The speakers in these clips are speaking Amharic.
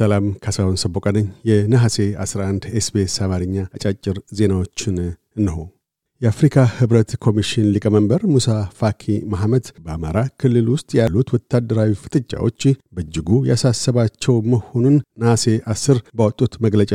ሰላም ካሳሁን ሰቦቃ የነሐሴ 11 SBS አማርኛ አጫጭር ዜናዎችን እነሆ። የአፍሪካ ህብረት ኮሚሽን ሊቀመንበር ሙሳ ፋኪ መሐመድ በአማራ ክልል ውስጥ ያሉት ወታደራዊ ፍጥጫዎች በእጅጉ ያሳሰባቸው መሆኑን ነሐሴ 10 ባወጡት መግለጫ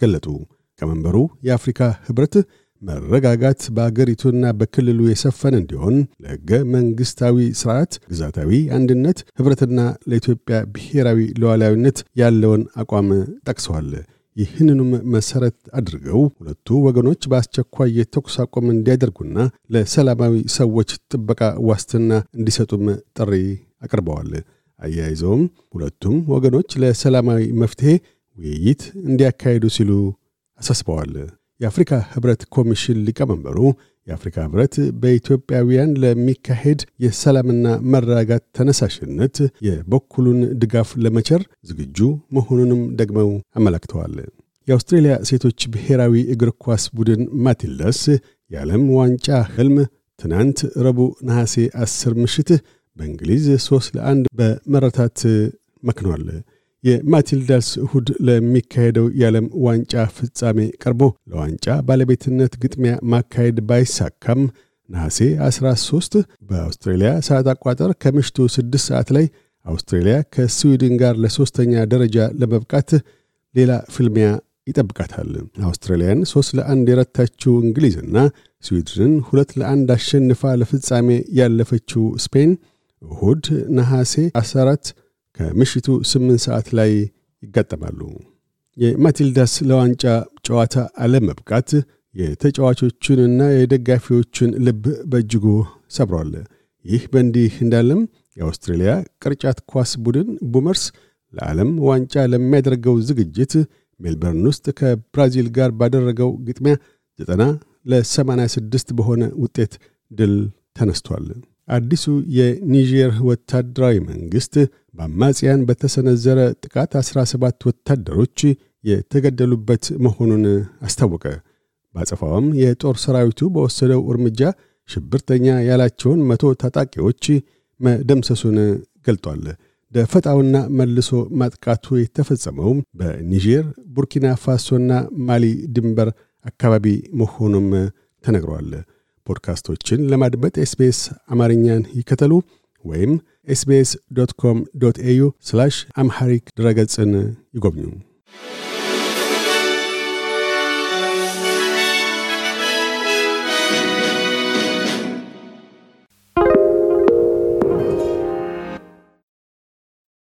ገለጡ። ሊቀመንበሩ የአፍሪካ ህብረት መረጋጋት በአገሪቱና በክልሉ የሰፈነ እንዲሆን ለሕገ መንግሥታዊ ሥርዓት፣ ግዛታዊ አንድነት፣ ኅብረትና ለኢትዮጵያ ብሔራዊ ሉዓላዊነት ያለውን አቋም ጠቅሰዋል። ይህንኑም መሠረት አድርገው ሁለቱ ወገኖች በአስቸኳይ የተኩስ አቁም እንዲያደርጉና ለሰላማዊ ሰዎች ጥበቃ ዋስትና እንዲሰጡም ጥሪ አቅርበዋል። አያይዘውም ሁለቱም ወገኖች ለሰላማዊ መፍትሔ ውይይት እንዲያካሂዱ ሲሉ አሳስበዋል። የአፍሪካ ህብረት ኮሚሽን ሊቀመንበሩ የአፍሪካ ህብረት በኢትዮጵያውያን ለሚካሄድ የሰላምና መረጋጋት ተነሳሽነት የበኩሉን ድጋፍ ለመቸር ዝግጁ መሆኑንም ደግመው አመላክተዋል። የአውስትሬልያ ሴቶች ብሔራዊ እግር ኳስ ቡድን ማቲልዳስ የዓለም ዋንጫ ህልም ትናንት ረቡዕ ነሐሴ 10 ምሽት በእንግሊዝ 3 ለአንድ በመረታት መክኗል። የማቲልዳስ እሁድ ለሚካሄደው የዓለም ዋንጫ ፍጻሜ ቀርቦ ለዋንጫ ባለቤትነት ግጥሚያ ማካሄድ ባይሳካም ነሐሴ 13 በአውስትሬልያ ሰዓት አቋጠር ከምሽቱ 6 ሰዓት ላይ አውስትሬልያ ከስዊድን ጋር ለሦስተኛ ደረጃ ለመብቃት ሌላ ፍልሚያ ይጠብቃታል። አውስትራሊያን ሦስት ለአንድ የረታችው እንግሊዝና ስዊድንን ሁለት ለአንድ አሸንፋ ለፍጻሜ ያለፈችው ስፔን እሁድ ነሐሴ 14 ከምሽቱ 8 ሰዓት ላይ ይጋጠማሉ። የማቲልዳስ ለዋንጫ ጨዋታ አለመብቃት የተጫዋቾቹንና የደጋፊዎቹን ልብ በእጅጉ ሰብሯል። ይህ በእንዲህ እንዳለም የአውስትሬልያ ቅርጫት ኳስ ቡድን ቡመርስ ለዓለም ዋንጫ ለሚያደርገው ዝግጅት ሜልበርን ውስጥ ከብራዚል ጋር ባደረገው ግጥሚያ 90 ለ86 በሆነ ውጤት ድል ተነስቷል። አዲሱ የኒጀር ወታደራዊ መንግሥት በአማጽያን በተሰነዘረ ጥቃት 17 ወታደሮች የተገደሉበት መሆኑን አስታወቀ። ባጸፋውም የጦር ሰራዊቱ በወሰደው እርምጃ ሽብርተኛ ያላቸውን መቶ ታጣቂዎች መደምሰሱን ገልጧል። ደፈጣውና መልሶ ማጥቃቱ የተፈጸመው በኒጀር፣ ቡርኪና ፋሶና ማሊ ድንበር አካባቢ መሆኑም ተነግሯል። ፖድካስቶችን ለማድመጥ SBS አማርኛን ይከተሉ ወይም ኤስቤስ ዶት ኮም ዶት ኤዩ አምሐሪክ ድረገጽን ይጎብኙ።